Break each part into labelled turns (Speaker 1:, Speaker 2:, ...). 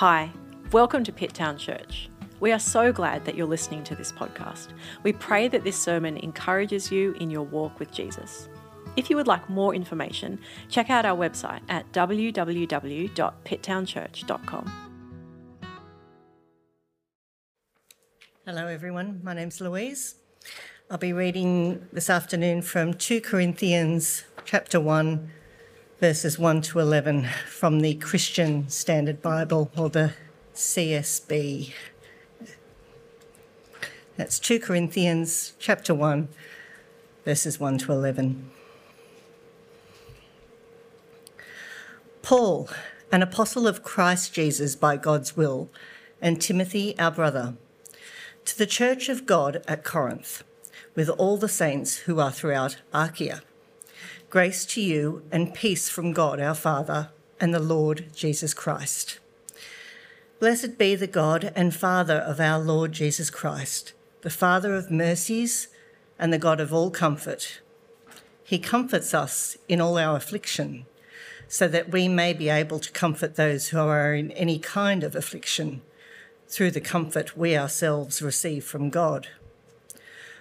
Speaker 1: Hi, welcome to Pitt Town Church. We are so glad that you're listening to this podcast. We pray that this sermon encourages you in your walk with Jesus. If you would like more information, check out our website at www.pitttownchurch.com.
Speaker 2: Hello, everyone. My name's Louise. I'll be reading this afternoon from 2 Corinthians chapter 1, verses 1 to 11 from the Christian Standard Bible or the CSB. That's 2 Corinthians chapter 1, verses 1 to 11. Paul, an apostle of Christ Jesus by God's will, and Timothy, our brother, to the church of God at Corinth, with all the saints who are throughout Achaia. Grace to you and peace from God our Father and the Lord Jesus Christ. Blessed be the God and Father of our Lord Jesus Christ, the Father of mercies and the God of all comfort. He comforts us in all our affliction, so that we may be able to comfort those who are in any kind of affliction through the comfort we ourselves receive from God.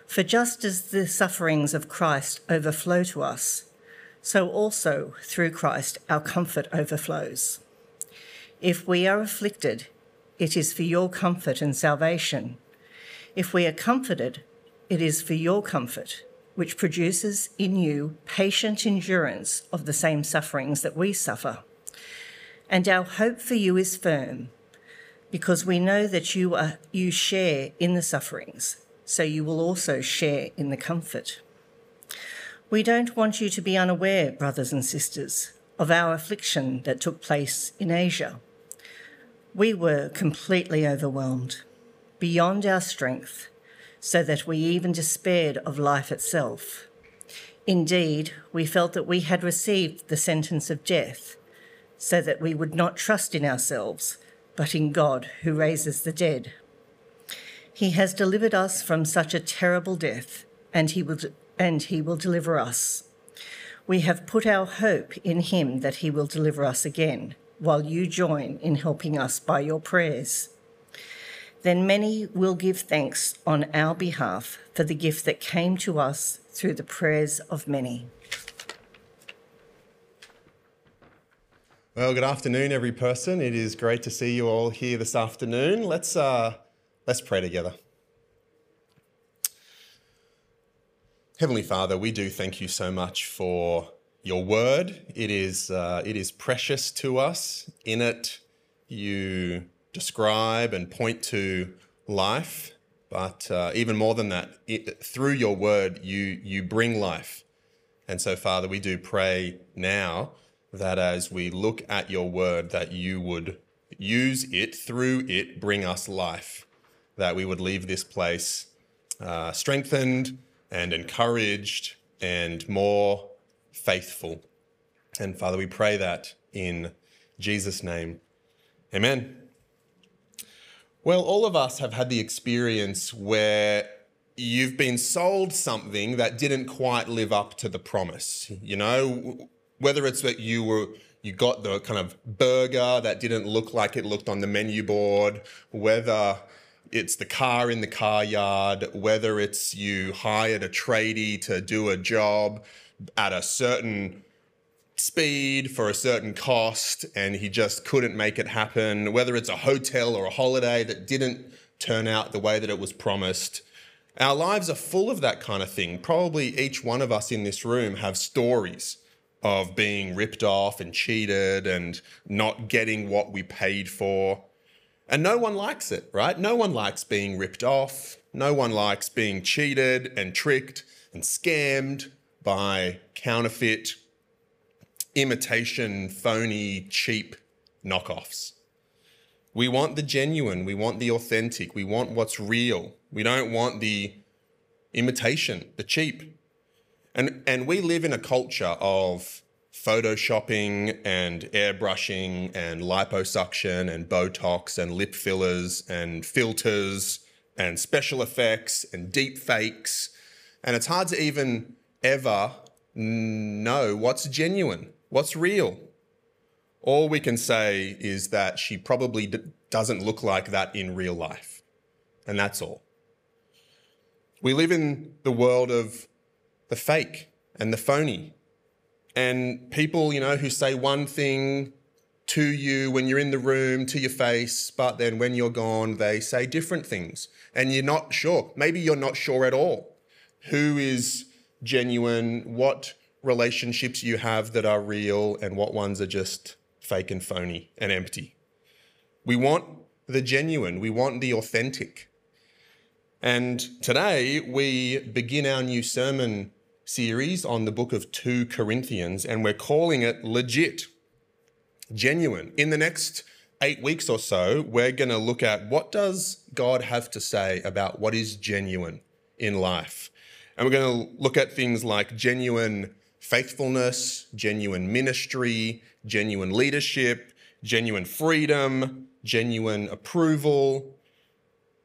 Speaker 2: For just as the sufferings of Christ overflow to us, so also through Christ our comfort overflows. If we are afflicted, it is for your comfort and salvation. If we are comforted, it is for your comfort, which produces in you patient endurance of the same sufferings that we suffer. And our hope for you is firm, because we know that you, are, you share in the sufferings, so you will also share in the comfort. We don't want you to be unaware, brothers and sisters, of our affliction that took place in Asia. We were completely overwhelmed, beyond our strength, so that we even despaired of life itself. Indeed, we felt that we had received the sentence of death, so that we would not trust in ourselves, but in God who raises the dead. He has delivered us from such a terrible death, and he will and he will deliver us. We have put our hope in him that he will deliver us again, while you join in helping us by your prayers. Then many will give thanks on our behalf for the gift that came to us through the prayers of many.
Speaker 3: Well, good afternoon, every person. It is great to see you all here this afternoon. Let's uh, let's pray together. Heavenly Father, we do thank you so much for your word. It is, uh, it is precious to us. In it, you describe and point to life, but uh, even more than that, it, through your word, you, you bring life. And so, Father, we do pray now that as we look at your word, that you would use it, through it, bring us life, that we would leave this place uh, strengthened and encouraged and more faithful. And Father, we pray that in Jesus' name. Amen. Well, all of us have had the experience where you've been sold something that didn't quite live up to the promise. You know, whether it's that you were you got the kind of burger that didn't look like it looked on the menu board, whether it's the car in the car yard, whether it's you hired a tradie to do a job at a certain speed for a certain cost and he just couldn't make it happen, whether it's a hotel or a holiday that didn't turn out the way that it was promised. Our lives are full of that kind of thing. Probably each one of us in this room have stories of being ripped off and cheated and not getting what we paid for. And no one likes it, right? No one likes being ripped off. No one likes being cheated and tricked and scammed by counterfeit, imitation, phony, cheap knockoffs. We want the genuine. We want the authentic. We want what's real. We don't want the imitation, the cheap. And, and we live in a culture of photoshopping and airbrushing and liposuction and Botox and lip fillers and filters and special effects and deep fakes. And it's hard to even ever know what's genuine, what's real. All we can say is that she probably d- doesn't look like that in real life. And that's all. We live in the world of the fake and the phony. And people, you know, who say one thing to you when you're in the room, to your face, but then when you're gone, they say different things. And you're not sure. Maybe you're not sure at all who is genuine, what relationships you have that are real, and what ones are just fake and phony and empty. We want the genuine, we want the authentic. And today we begin our new sermon series on the book of 2 Corinthians, and we're calling it Legit, Genuine. In the next eight weeks or so, we're going to look at what does God have to say about what is genuine in life. And we're going to look at things like genuine faithfulness, genuine ministry, genuine leadership, genuine freedom, genuine approval.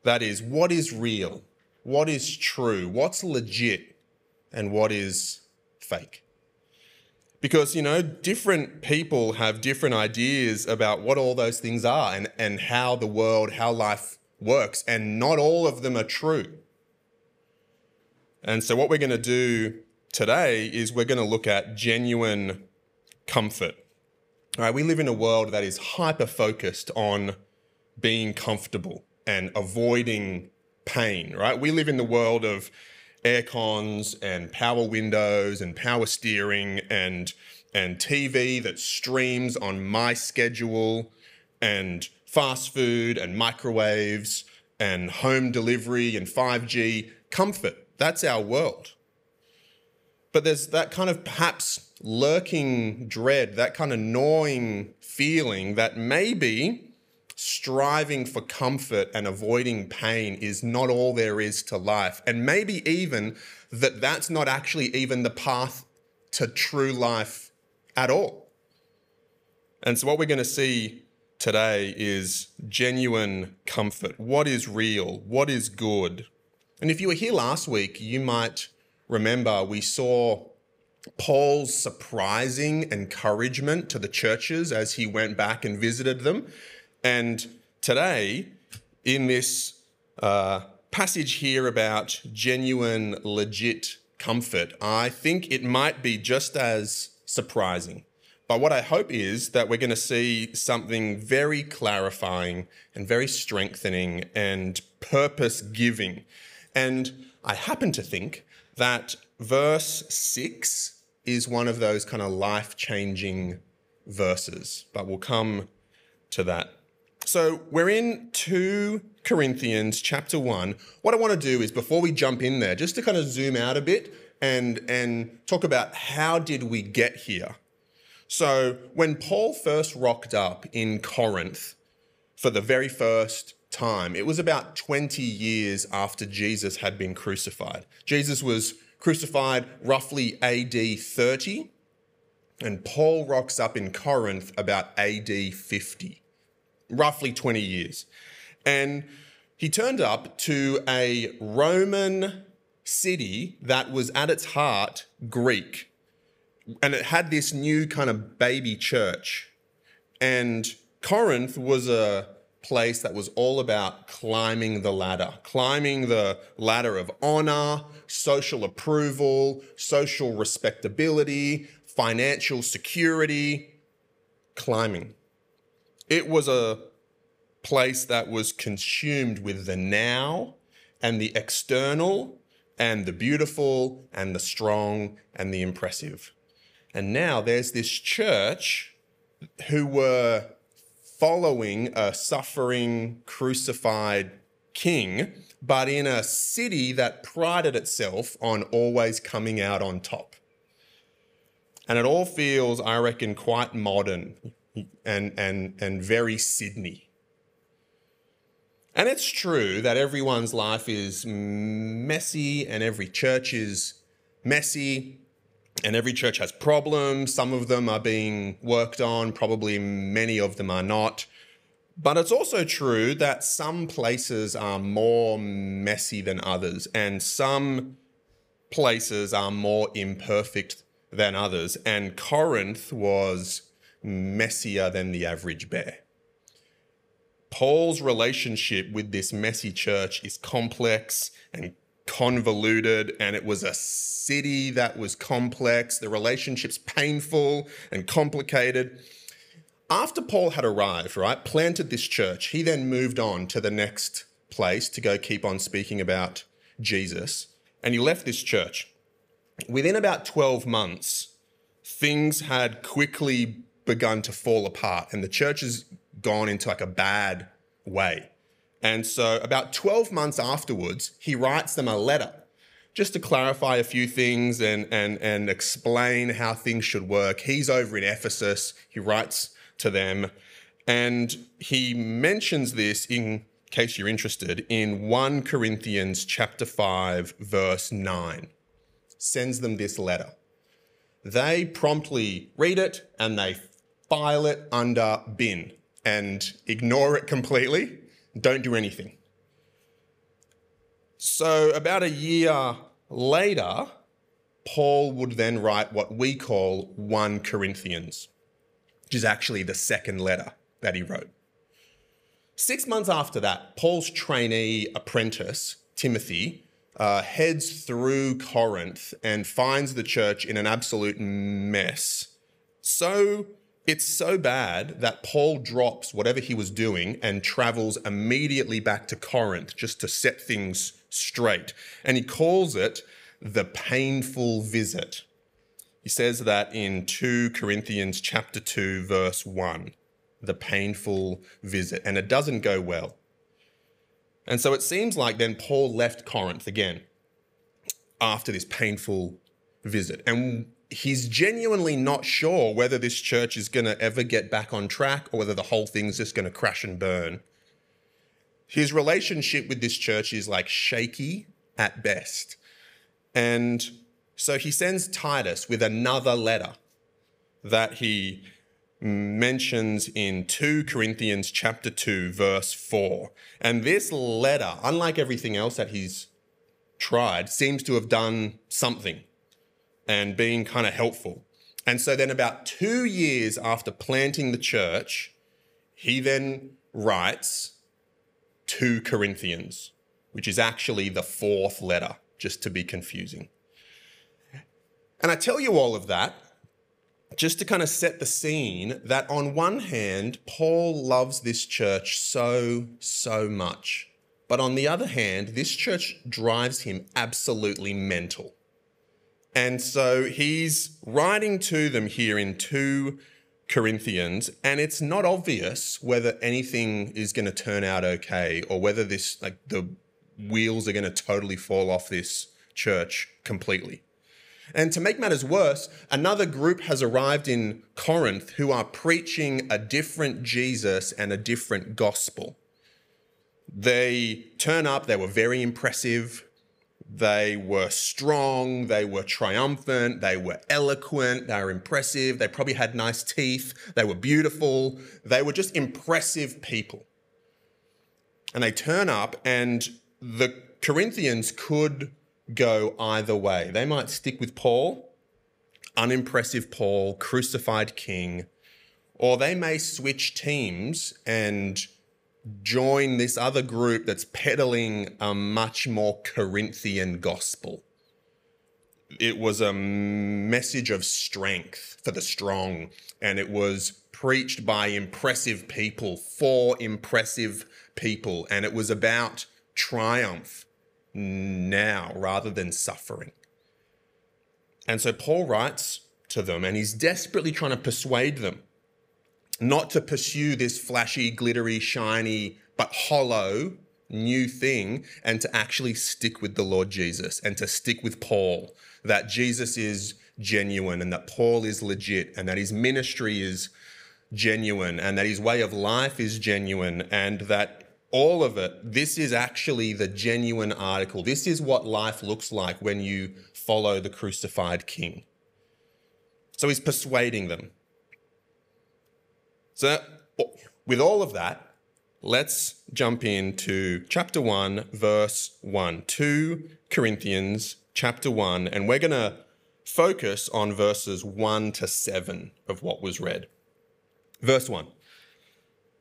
Speaker 3: That is, what is real? What is true? What's legit? And what is fake? Because, you know, different people have different ideas about what all those things are and, and how the world, how life works, and not all of them are true. And so, what we're going to do today is we're going to look at genuine comfort. All right, we live in a world that is hyper focused on being comfortable and avoiding pain, right? We live in the world of air cons and power windows and power steering and and TV that streams on my schedule and fast food and microwaves and home delivery and 5G comfort that's our world. But there's that kind of perhaps lurking dread, that kind of gnawing feeling that maybe striving for comfort and avoiding pain is not all there is to life. And maybe even that that's not actually even the path to true life at all. And so, what we're going to see today is genuine comfort. What is real? What is good? And if you were here last week, you might remember we saw Paul's surprising encouragement to the churches as he went back and visited them. And today, in this uh, passage here about genuine, legit comfort, I think it might be just as surprising. But what I hope is that we're going to see something very clarifying and very strengthening and purpose giving and I happen to think that verse 6 is one of those kind of life changing verses, but we'll come to that. So we're in 2 Corinthians chapter 1. What I want to do is before we jump in there, just to kind of zoom out a bit and, and talk about how did we get here. So when Paul first rocked up in Corinth for the very first time. It was about 20 years after Jesus had been crucified. Jesus was crucified roughly AD 30, and Paul rocks up in Corinth about AD 50, roughly 20 years. And he turned up to a Roman city that was at its heart Greek. And it had this new kind of baby church. And Corinth was a place that was all about climbing the ladder, climbing the ladder of honor, social approval, social respectability, financial security, climbing. It was a place that was consumed with the now and the external and the beautiful and the strong and the impressive. And now there's this church who were following a suffering, crucified king, but in a city that prided itself on always coming out on top. And it all feels, I reckon, quite modern and, and, and very Sydney. And it's true that everyone's life is messy and every church is messy and every church has problems. Some of them are being worked on, probably many of them are not. But it's also true that some places are more messy than others, and some places are more imperfect than others. And Corinth was messier than the average bear. Paul's relationship with this messy church is complex and convoluted, and it was a city that was complex. The relationship's painful and complicated. After Paul had arrived, right, planted this church, he then moved on to the next place to go keep on speaking about Jesus, and he left this church. Within about 12 months, things had quickly begun to fall apart, and the church has gone into like a bad way. And so, about 12 months afterwards, he writes them a letter just to clarify a few things and, and, and explain how things should work. He's over in Ephesus, he writes to them, and he mentions this in case you're interested in 1 Corinthians chapter 5 verse 9 sends them this letter they promptly read it and they file it under bin and ignore it completely, don't do anything. So, about a year later, Paul would then write what we call 1 Corinthians, which is actually the second letter that he wrote. Six months after that, Paul's trainee apprentice, Timothy, uh, heads through Corinth and finds the church in an absolute mess. So it's so bad that Paul drops whatever he was doing and travels immediately back to Corinth just to set things straight. And he calls it the painful visit. He says that in 2 Corinthians chapter 2 verse 1, the painful visit, and it doesn't go well. And so it seems like then Paul left Corinth again after this painful visit. And he's genuinely not sure whether this church is going to ever get back on track or whether the whole thing's just going to crash and burn. His relationship with this church is like shaky at best. And so he sends Titus with another letter that he mentions in 2 Corinthians chapter 2 verse 4. And this letter, unlike everything else that he's tried, seems to have done something and being kind of helpful. And so then about 2 years after planting the church, he then writes 2 Corinthians, which is actually the fourth letter, just to be confusing. And I tell you all of that just to kind of set the scene that on one hand, Paul loves this church so, so much. But on the other hand, this church drives him absolutely mental. And so he's writing to them here in 2 Corinthians, and it's not obvious whether anything is going to turn out okay or whether this, like, the wheels are going to totally fall off this church completely. And to make matters worse, another group has arrived in Corinth who are preaching a different Jesus and a different gospel. They turn up, they were very impressive, they were strong, they were triumphant, they were eloquent, they were impressive, they probably had nice teeth, they were beautiful, they were just impressive people. And they turn up, and the Corinthians could go either way. They might stick with Paul, unimpressive Paul, crucified king, or they may switch teams and join this other group that's peddling a much more Corinthian gospel. It was a message of strength for the strong, and it was preached by impressive people for impressive people, and it was about triumph now rather than suffering. And so Paul writes to them, and he's desperately trying to persuade them not to pursue this flashy, glittery, shiny, but hollow new thing, and to actually stick with the Lord Jesus and to stick with Paul, that Jesus is genuine and that Paul is legit and that his ministry is genuine and that his way of life is genuine and that all of it, this is actually the genuine article. This is what life looks like when you follow the crucified king. So he's persuading them. So, with all of that, let's jump into chapter 1, verse 1, 2 Corinthians chapter 1, and we're going to focus on verses 1 to 7 of what was read. Verse 1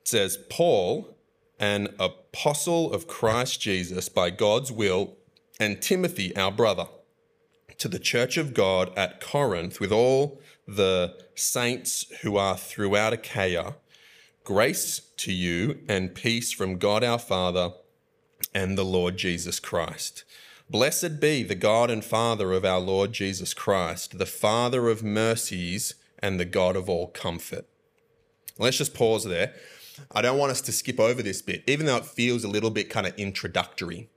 Speaker 3: says, Paul, an apostle of Christ Jesus by God's will, and Timothy, our brother, to the church of God at Corinth with all the saints who are throughout Achaia, grace to you and peace from God our Father and the Lord Jesus Christ. Blessed be the God and Father of our Lord Jesus Christ, the Father of mercies and the God of all comfort. Let's just pause there. I don't want us to skip over this bit, even though it feels a little bit kind of introductory.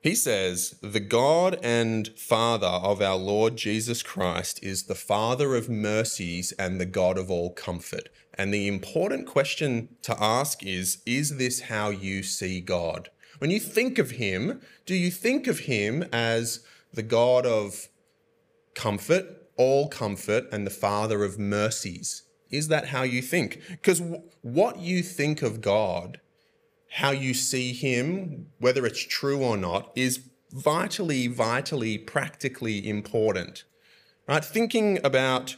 Speaker 3: He says, The God and Father of our Lord Jesus Christ is the Father of mercies and the God of all comfort. And the important question to ask is Is this how you see God? When you think of Him, do you think of Him as the God of comfort, all comfort, and the Father of mercies? Is that how you think? Because what you think of God, how you see Him, whether it's true or not, is vitally, vitally, practically important. Right? Thinking about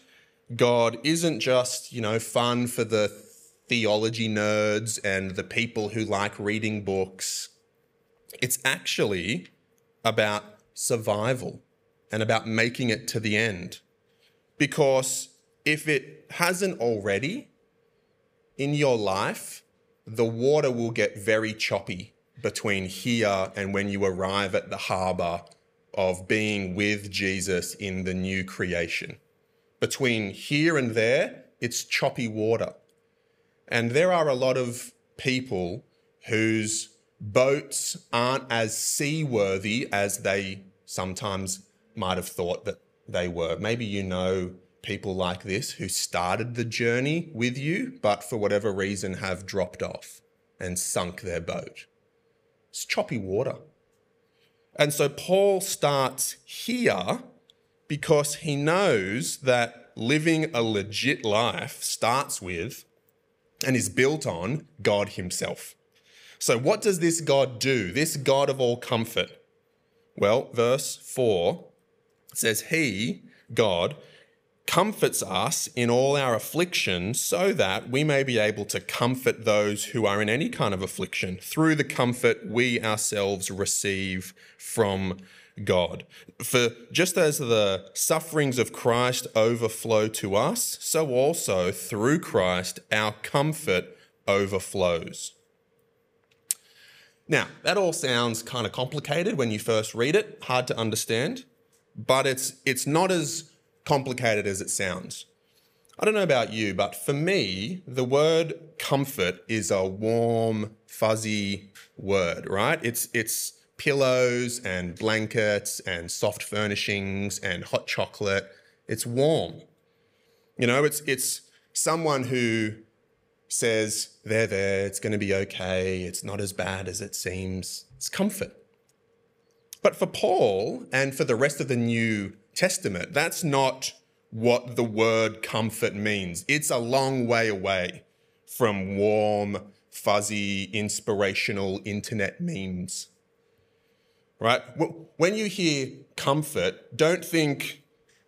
Speaker 3: God isn't just, you know, fun for the theology nerds and the people who like reading books. It's actually about survival and about making it to the end. Because if it hasn't already in your life, the water will get very choppy between here and when you arrive at the harbor of being with Jesus in the new creation. Between here and there, it's choppy water. And there are a lot of people whose boats aren't as seaworthy as they sometimes might have thought that they were. Maybe you know people like this who started the journey with you, but for whatever reason have dropped off and sunk their boat. It's choppy water. And so Paul starts here because he knows that living a legit life starts with and is built on God Himself. So, what does this God do? This God of all comfort? Well, verse 4 says, He, God, comforts us in all our affliction so that we may be able to comfort those who are in any kind of affliction through the comfort we ourselves receive from God. For just as the sufferings of Christ overflow to us, so also through Christ our comfort overflows. Now, that all sounds kind of complicated when you first read it, hard to understand, but it's it's not as complicated as it sounds. I don't know about you, but for me, the word comfort is a warm, fuzzy word, right? It's it's pillows and blankets and soft furnishings and hot chocolate. It's warm. You know, it's it's someone who says, they're there, it's going to be okay, it's not as bad as it seems. It's comfort. But for Paul and for the rest of the New Testament. That's not what the word comfort means. It's a long way away from warm, fuzzy, inspirational internet memes. Right? When you hear comfort, don't think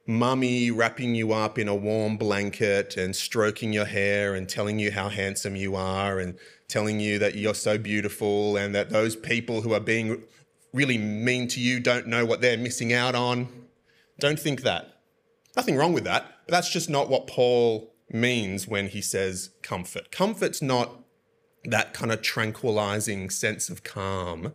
Speaker 3: mummy wrapping you up in a warm blanket and stroking your hair and telling you how handsome you are and telling you that you're so beautiful and that those people who are being really mean to you don't know what they're missing out on. Don't think that. Nothing wrong with that, but that's just not what Paul means when he says comfort. Comfort's not that kind of tranquilizing sense of calm.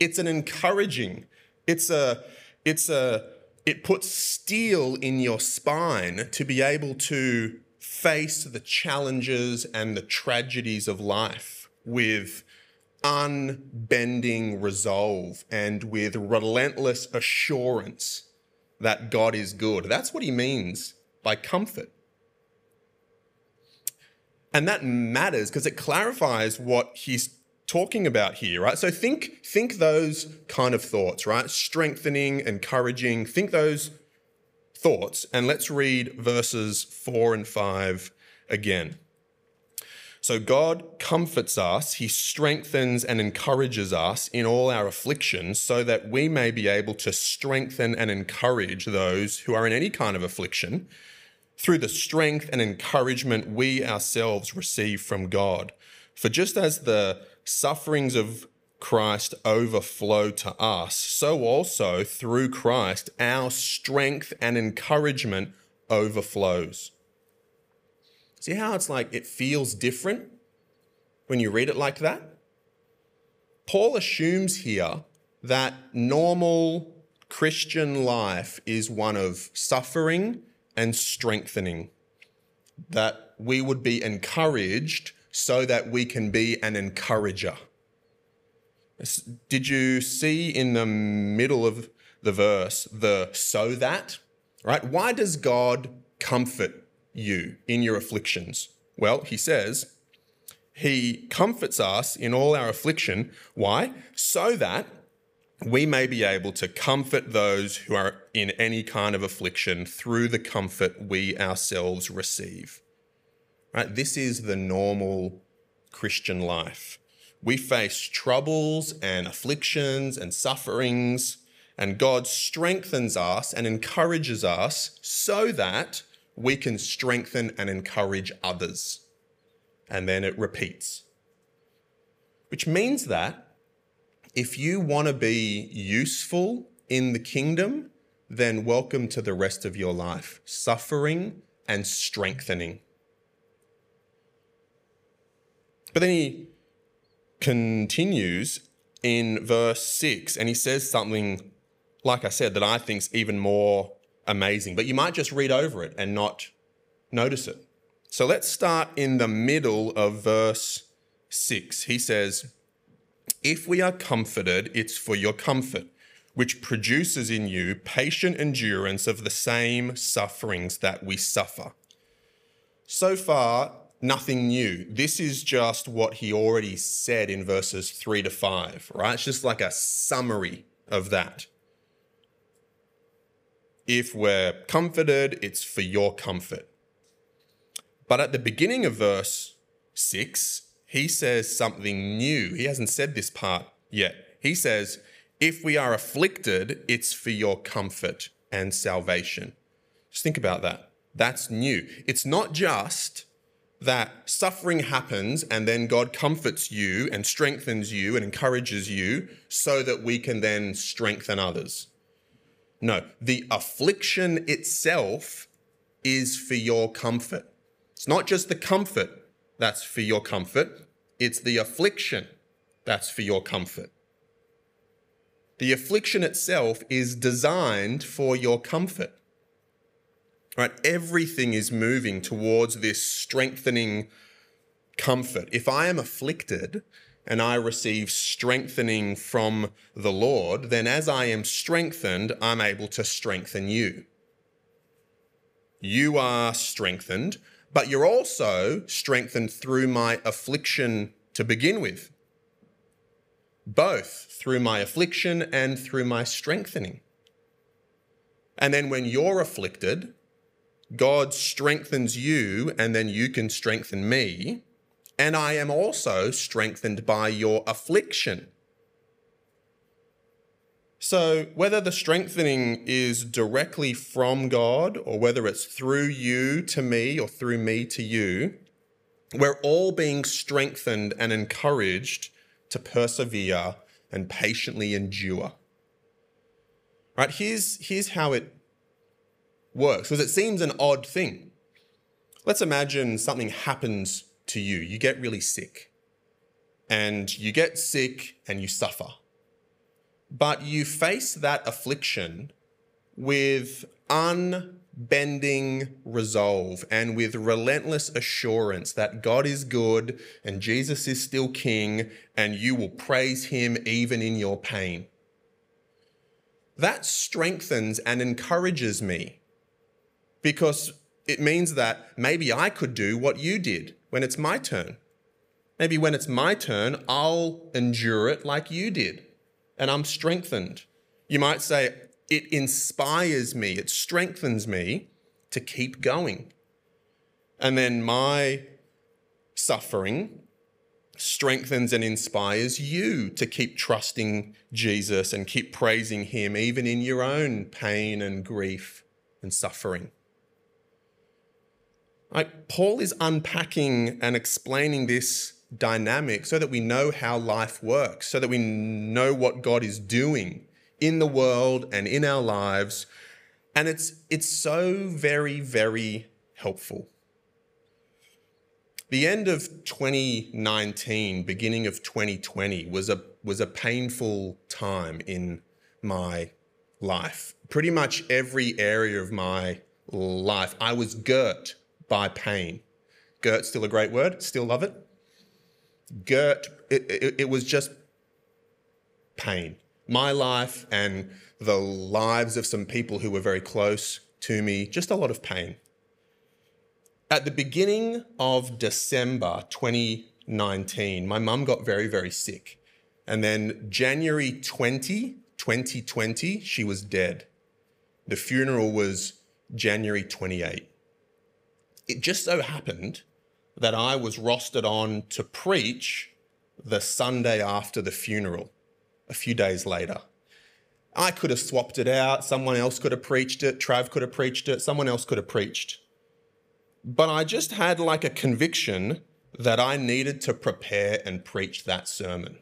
Speaker 3: It's an encouraging, it's a, it's a, it puts steel in your spine to be able to face the challenges and the tragedies of life with unbending resolve and with relentless assurance that God is good. That's what he means by comfort. And that matters because it clarifies what he's talking about here, right? So think think those kind of thoughts, right? Strengthening, encouraging. Think those thoughts and let's read verses 4 and 5 again. So God comforts us, He strengthens and encourages us in all our afflictions so that we may be able to strengthen and encourage those who are in any kind of affliction through the strength and encouragement we ourselves receive from God. For just as the sufferings of Christ overflow to us, so also through Christ our strength and encouragement overflows. See how it's like it feels different when you read it like that? Paul assumes here that normal Christian life is one of suffering and strengthening, that we would be encouraged so that we can be an encourager. Did you see in the middle of the verse the so that? Right? Why does God comfort you in your afflictions? Well, he says, He comforts us in all our affliction. Why? So that we may be able to comfort those who are in any kind of affliction through the comfort we ourselves receive. Right? This is the normal Christian life. We face troubles and afflictions and sufferings, and God strengthens us and encourages us so that we can strengthen and encourage others. And then it repeats. Which means that if you want to be useful in the kingdom, then welcome to the rest of your life suffering and strengthening. But then he continues in verse 6 and he says something, like I said, that I think is even more amazing. But you might just read over it and not notice it. So let's start in the middle of verse 6. He says, if we are comforted, it's for your comfort, which produces in you patient endurance of the same sufferings that we suffer. So far, nothing new. This is just what he already said in verses 3 to 5, right? It's just like a summary of that. If we're comforted, it's for your comfort. But at the beginning of verse 6, he says something new. He hasn't said this part yet. He says, If we are afflicted, it's for your comfort and salvation. Just think about that. That's new. It's not just that suffering happens and then God comforts you and strengthens you and encourages you so that we can then strengthen others. No, the affliction itself is for your comfort. It's not just the comfort that's for your comfort. It's the affliction that's for your comfort. The affliction itself is designed for your comfort. Right? Everything is moving towards this strengthening comfort. If I am afflicted and I receive strengthening from the Lord, then as I am strengthened, I'm able to strengthen you. You are strengthened but you're also strengthened through my affliction to begin with. Both through my affliction and through my strengthening. And then when you're afflicted, God strengthens you, and then you can strengthen me. And I am also strengthened by your affliction. So, whether the strengthening is directly from God or whether it's through you to me or through me to you, we're all being strengthened and encouraged to persevere and patiently endure. Right? Here's, here's how it works because it seems an odd thing. Let's imagine something happens to you. You get really sick, and you get sick and you suffer but you face that affliction with unbending resolve and with relentless assurance that God is good and Jesus is still king and you will praise him even in your pain. That strengthens and encourages me because it means that maybe I could do what you did when it's my turn. Maybe when it's my turn, I'll endure it like you did and I'm strengthened. You might say, it inspires me, it strengthens me to keep going. And then my suffering strengthens and inspires you to keep trusting Jesus and keep praising Him, even in your own pain and grief and suffering. Like Paul is unpacking and explaining this dynamic so that we know how life works, so that we know what God is doing in the world and in our lives. And it's it's so very, very helpful. The end of 2019, beginning of 2020 was a was a painful time in my life. Pretty much every area of my life, I was girt by pain. Girt, still a great word, still love it. Gert, it, it, it was just pain. My life and the lives of some people who were very close to me, just a lot of pain. At the beginning of December 2019, my mum got very, very sick. And then January 20, 2020, she was dead. The funeral was January 28. It just so happened that I was rostered on to preach the Sunday after the funeral, a few days later. I could have swapped it out, someone else could have preached it, Trav could have preached it, someone else could have preached. But I just had like a conviction that I needed to prepare and preach that sermon.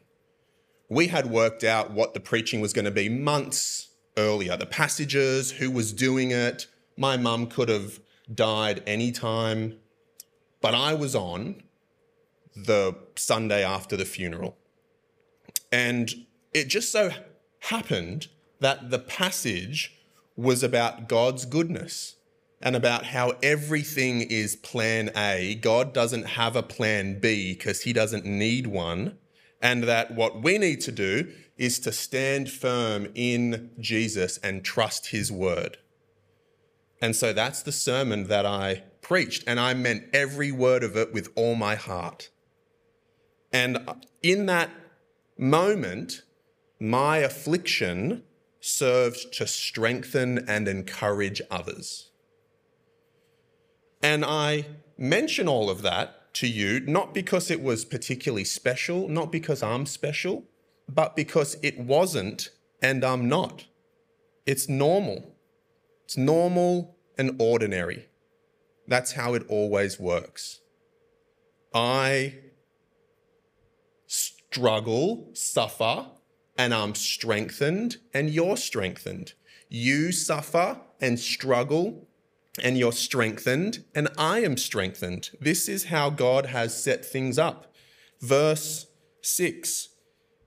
Speaker 3: We had worked out what the preaching was going to be months earlier, the passages, who was doing it. My mum could have died anytime, but I was on the Sunday after the funeral. And it just so happened that the passage was about God's goodness and about how everything is plan A. God doesn't have a plan B because he doesn't need one. And that what we need to do is to stand firm in Jesus and trust his word. And so that's the sermon that I preached. And I meant every word of it with all my heart. And in that moment, my affliction served to strengthen and encourage others. And I mention all of that to you, not because it was particularly special, not because I'm special, but because it wasn't and I'm not. It's normal. It's normal and ordinary. That's how it always works. I struggle, suffer, and I'm strengthened, and you're strengthened. You suffer and struggle, and you're strengthened, and I am strengthened. This is how God has set things up. Verse 6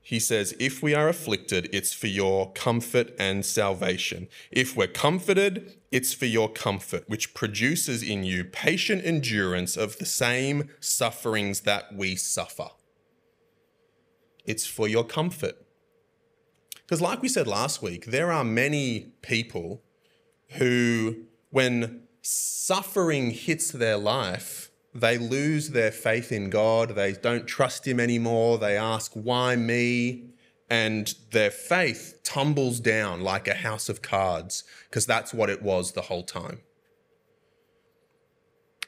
Speaker 3: he says, If we are afflicted, it's for your comfort and salvation. If we're comforted, it's for your comfort, which produces in you patient endurance of the same sufferings that we suffer. It's for your comfort. Because, like we said last week, there are many people who when suffering hits their life, they lose their faith in God. They don't trust Him anymore. They ask, Why me? And their faith tumbles down like a house of cards because that's what it was the whole time.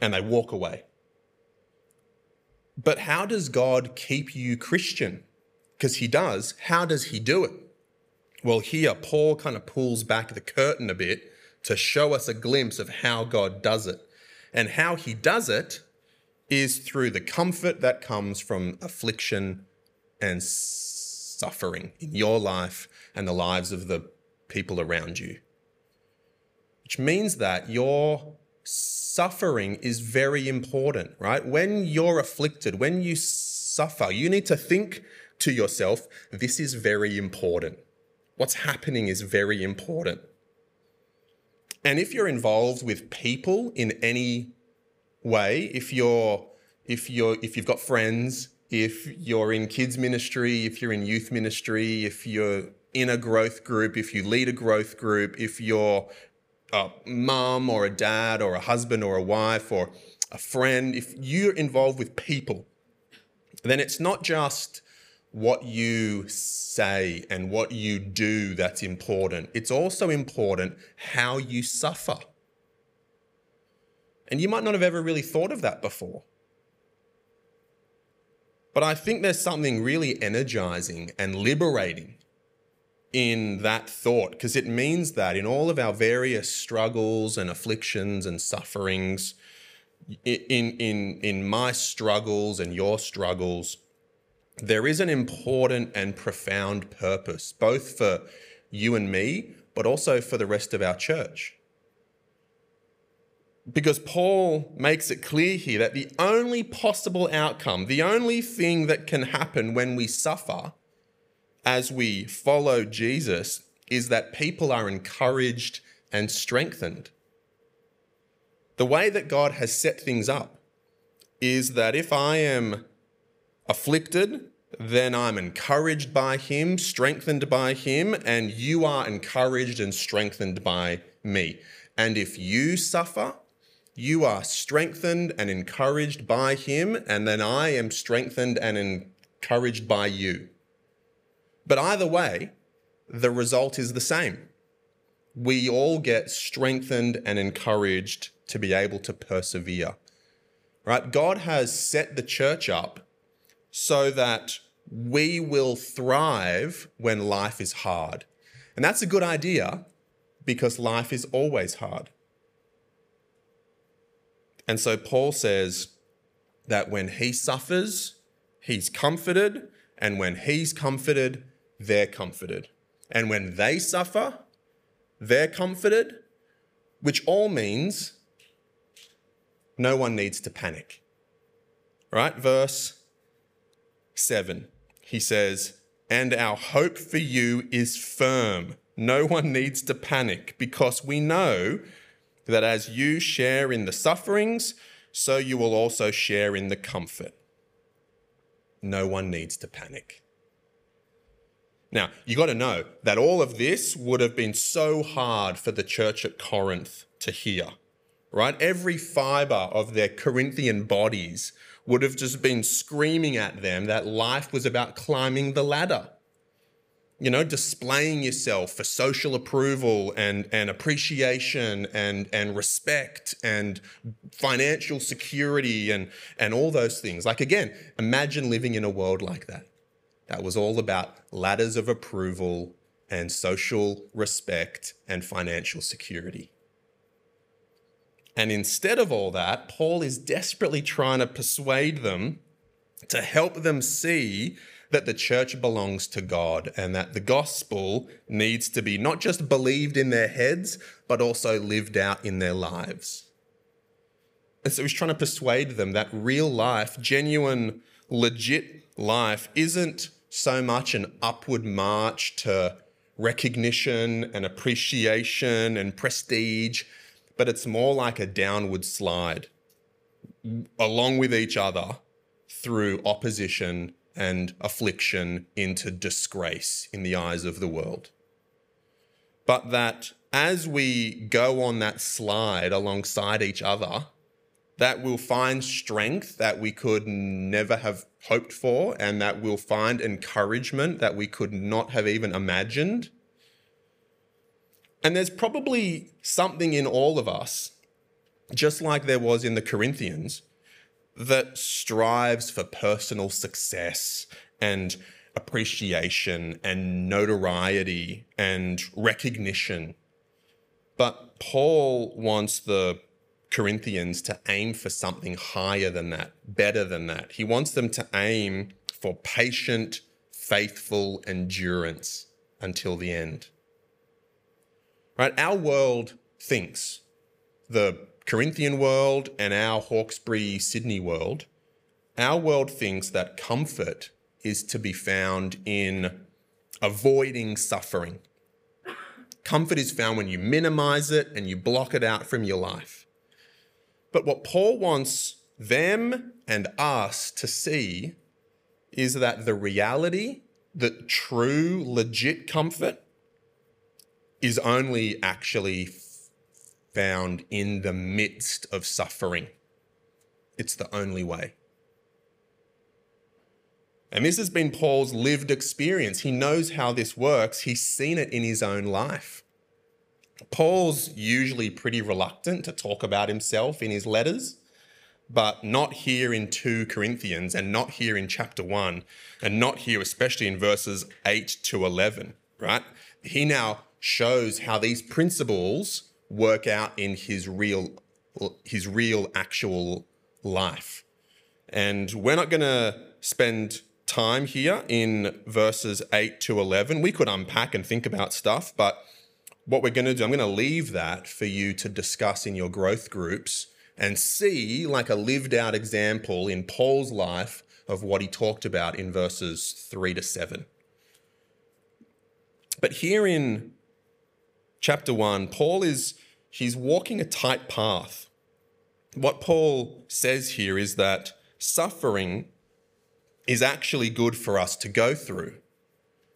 Speaker 3: And they walk away. But how does God keep you Christian? Because He does. How does He do it? Well, here, Paul kind of pulls back the curtain a bit to show us a glimpse of how God does it. And how he does it is through the comfort that comes from affliction and suffering in your life and the lives of the people around you. Which means that your suffering is very important, right? When you're afflicted, when you suffer, you need to think to yourself, this is very important. What's happening is very important. And if you're involved with people in any way, if you're if you're if you've got friends, if you're in kids ministry, if you're in youth ministry, if you're in a growth group, if you lead a growth group, if you're a mum or a dad or a husband or a wife or a friend, if you're involved with people, then it's not just what you say and what you do that's important. It's also important how you suffer. And you might not have ever really thought of that before. But I think there's something really energizing and liberating in that thought because it means that in all of our various struggles and afflictions and sufferings, in, in, in my struggles and your struggles, there is an important and profound purpose, both for you and me, but also for the rest of our church. Because Paul makes it clear here that the only possible outcome, the only thing that can happen when we suffer as we follow Jesus, is that people are encouraged and strengthened. The way that God has set things up is that if I am afflicted, then I'm encouraged by Him, strengthened by Him, and you are encouraged and strengthened by me. And if you suffer, you are strengthened and encouraged by Him, and then I am strengthened and encouraged by you. But either way, the result is the same. We all get strengthened and encouraged to be able to persevere. Right? God has set the church up so that we will thrive when life is hard. And that's a good idea because life is always hard. And so Paul says that when he suffers, he's comforted, and when he's comforted, they're comforted. And when they suffer, they're comforted, which all means no one needs to panic. Right? Verse 7. He says, And our hope for you is firm. No one needs to panic because we know that as you share in the sufferings, so you will also share in the comfort. No one needs to panic. Now, you got to know that all of this would have been so hard for the church at Corinth to hear right? Every fiber of their Corinthian bodies would have just been screaming at them that life was about climbing the ladder. You know, displaying yourself for social approval and, and appreciation and, and respect and financial security and, and all those things. Like, again, imagine living in a world like that. That was all about ladders of approval and social respect and financial security. And instead of all that, Paul is desperately trying to persuade them to help them see that the church belongs to God and that the gospel needs to be not just believed in their heads, but also lived out in their lives. And so he's trying to persuade them that real life, genuine, legit life, isn't so much an upward march to recognition and appreciation and prestige but it's more like a downward slide along with each other through opposition and affliction into disgrace in the eyes of the world. But that as we go on that slide alongside each other, that we'll find strength that we could never have hoped for, and that we'll find encouragement that we could not have even imagined and there's probably something in all of us, just like there was in the Corinthians, that strives for personal success and appreciation and notoriety and recognition. But Paul wants the Corinthians to aim for something higher than that, better than that. He wants them to aim for patient, faithful endurance until the end. Right? Our world thinks, the Corinthian world and our Hawkesbury, Sydney world, our world thinks that comfort is to be found in avoiding suffering. Comfort is found when you minimize it and you block it out from your life. But what Paul wants them and us to see is that the reality, that true, legit comfort is only actually found in the midst of suffering. It's the only way. And this has been Paul's lived experience. He knows how this works, he's seen it in his own life. Paul's usually pretty reluctant to talk about himself in his letters, but not here in 2 Corinthians and not here in chapter 1, and not here, especially in verses 8 to 11, right? He now shows how these principles work out in his real his real actual life. And we're not going to spend time here in verses 8 to 11. We could unpack and think about stuff, but what we're going to do, I'm going to leave that for you to discuss in your growth groups and see like a lived out example in Paul's life of what he talked about in verses 3 to 7. But here in chapter 1, Paul is he's walking a tight path. What Paul says here is that suffering is actually good for us to go through.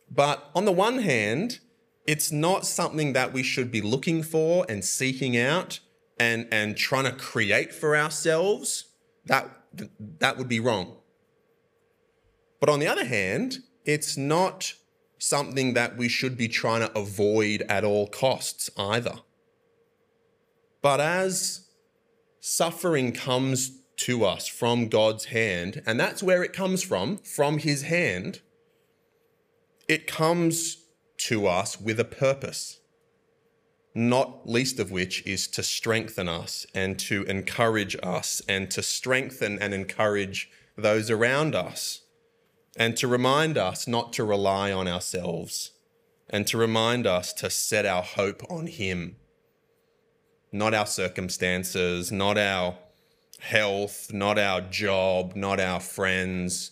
Speaker 3: But on the one hand, it's not something that we should be looking for and seeking out and, and trying to create for ourselves. That, that would be wrong. But on the other hand, it's not something that we should be trying to avoid at all costs either. But as suffering comes to us from God's hand, and that's where it comes from, from His hand, it comes to us with a purpose, not least of which is to strengthen us and to encourage us and to strengthen and encourage those around us and to remind us not to rely on ourselves and to remind us to set our hope on Him, not our circumstances, not our health, not our job, not our friends,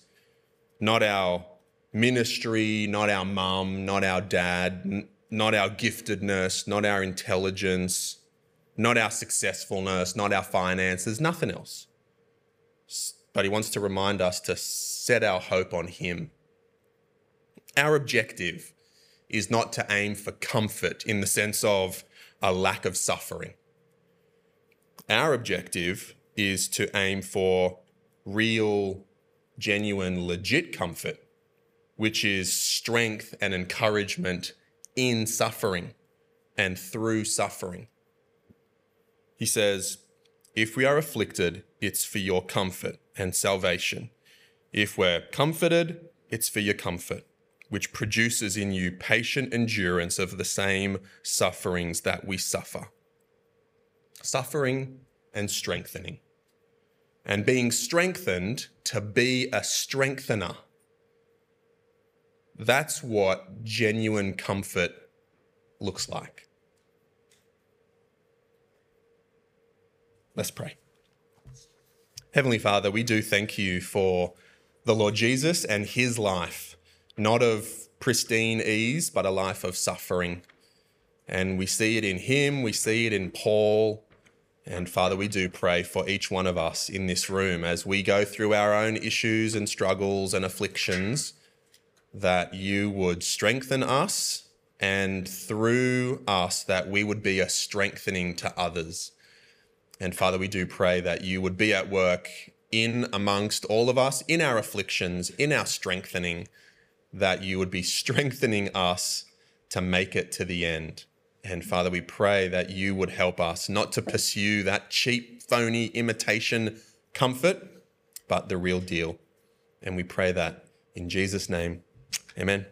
Speaker 3: not our ministry, not our mum, not our dad, n- not our giftedness, not our intelligence, not our successfulness, not our finances, nothing else. But he wants to remind us to set our hope on him. Our objective is not to aim for comfort in the sense of a lack of suffering. Our objective is to aim for real, genuine, legit comfort, which is strength and encouragement in suffering and through suffering. He says, If we are afflicted, it's for your comfort and salvation. If we're comforted, it's for your comfort, which produces in you patient endurance of the same sufferings that we suffer. Suffering and strengthening and being strengthened to be a strengthener. That's what genuine comfort looks like. Let's pray. Heavenly Father, we do thank you for the Lord Jesus and his life, not of pristine ease, but a life of suffering. And we see it in him, we see it in Paul, and Father, we do pray for each one of us in this room as we go through our own issues and struggles and afflictions, that you would strengthen us and through us that we would be a strengthening to others. And Father, we do pray that you would be at work in amongst all of us, in our afflictions, in our strengthening, that you would be strengthening us to make it to the end. And Father, we pray that you would help us not to pursue that cheap, phony imitation comfort, but the real deal. And we pray that in Jesus' name. Amen.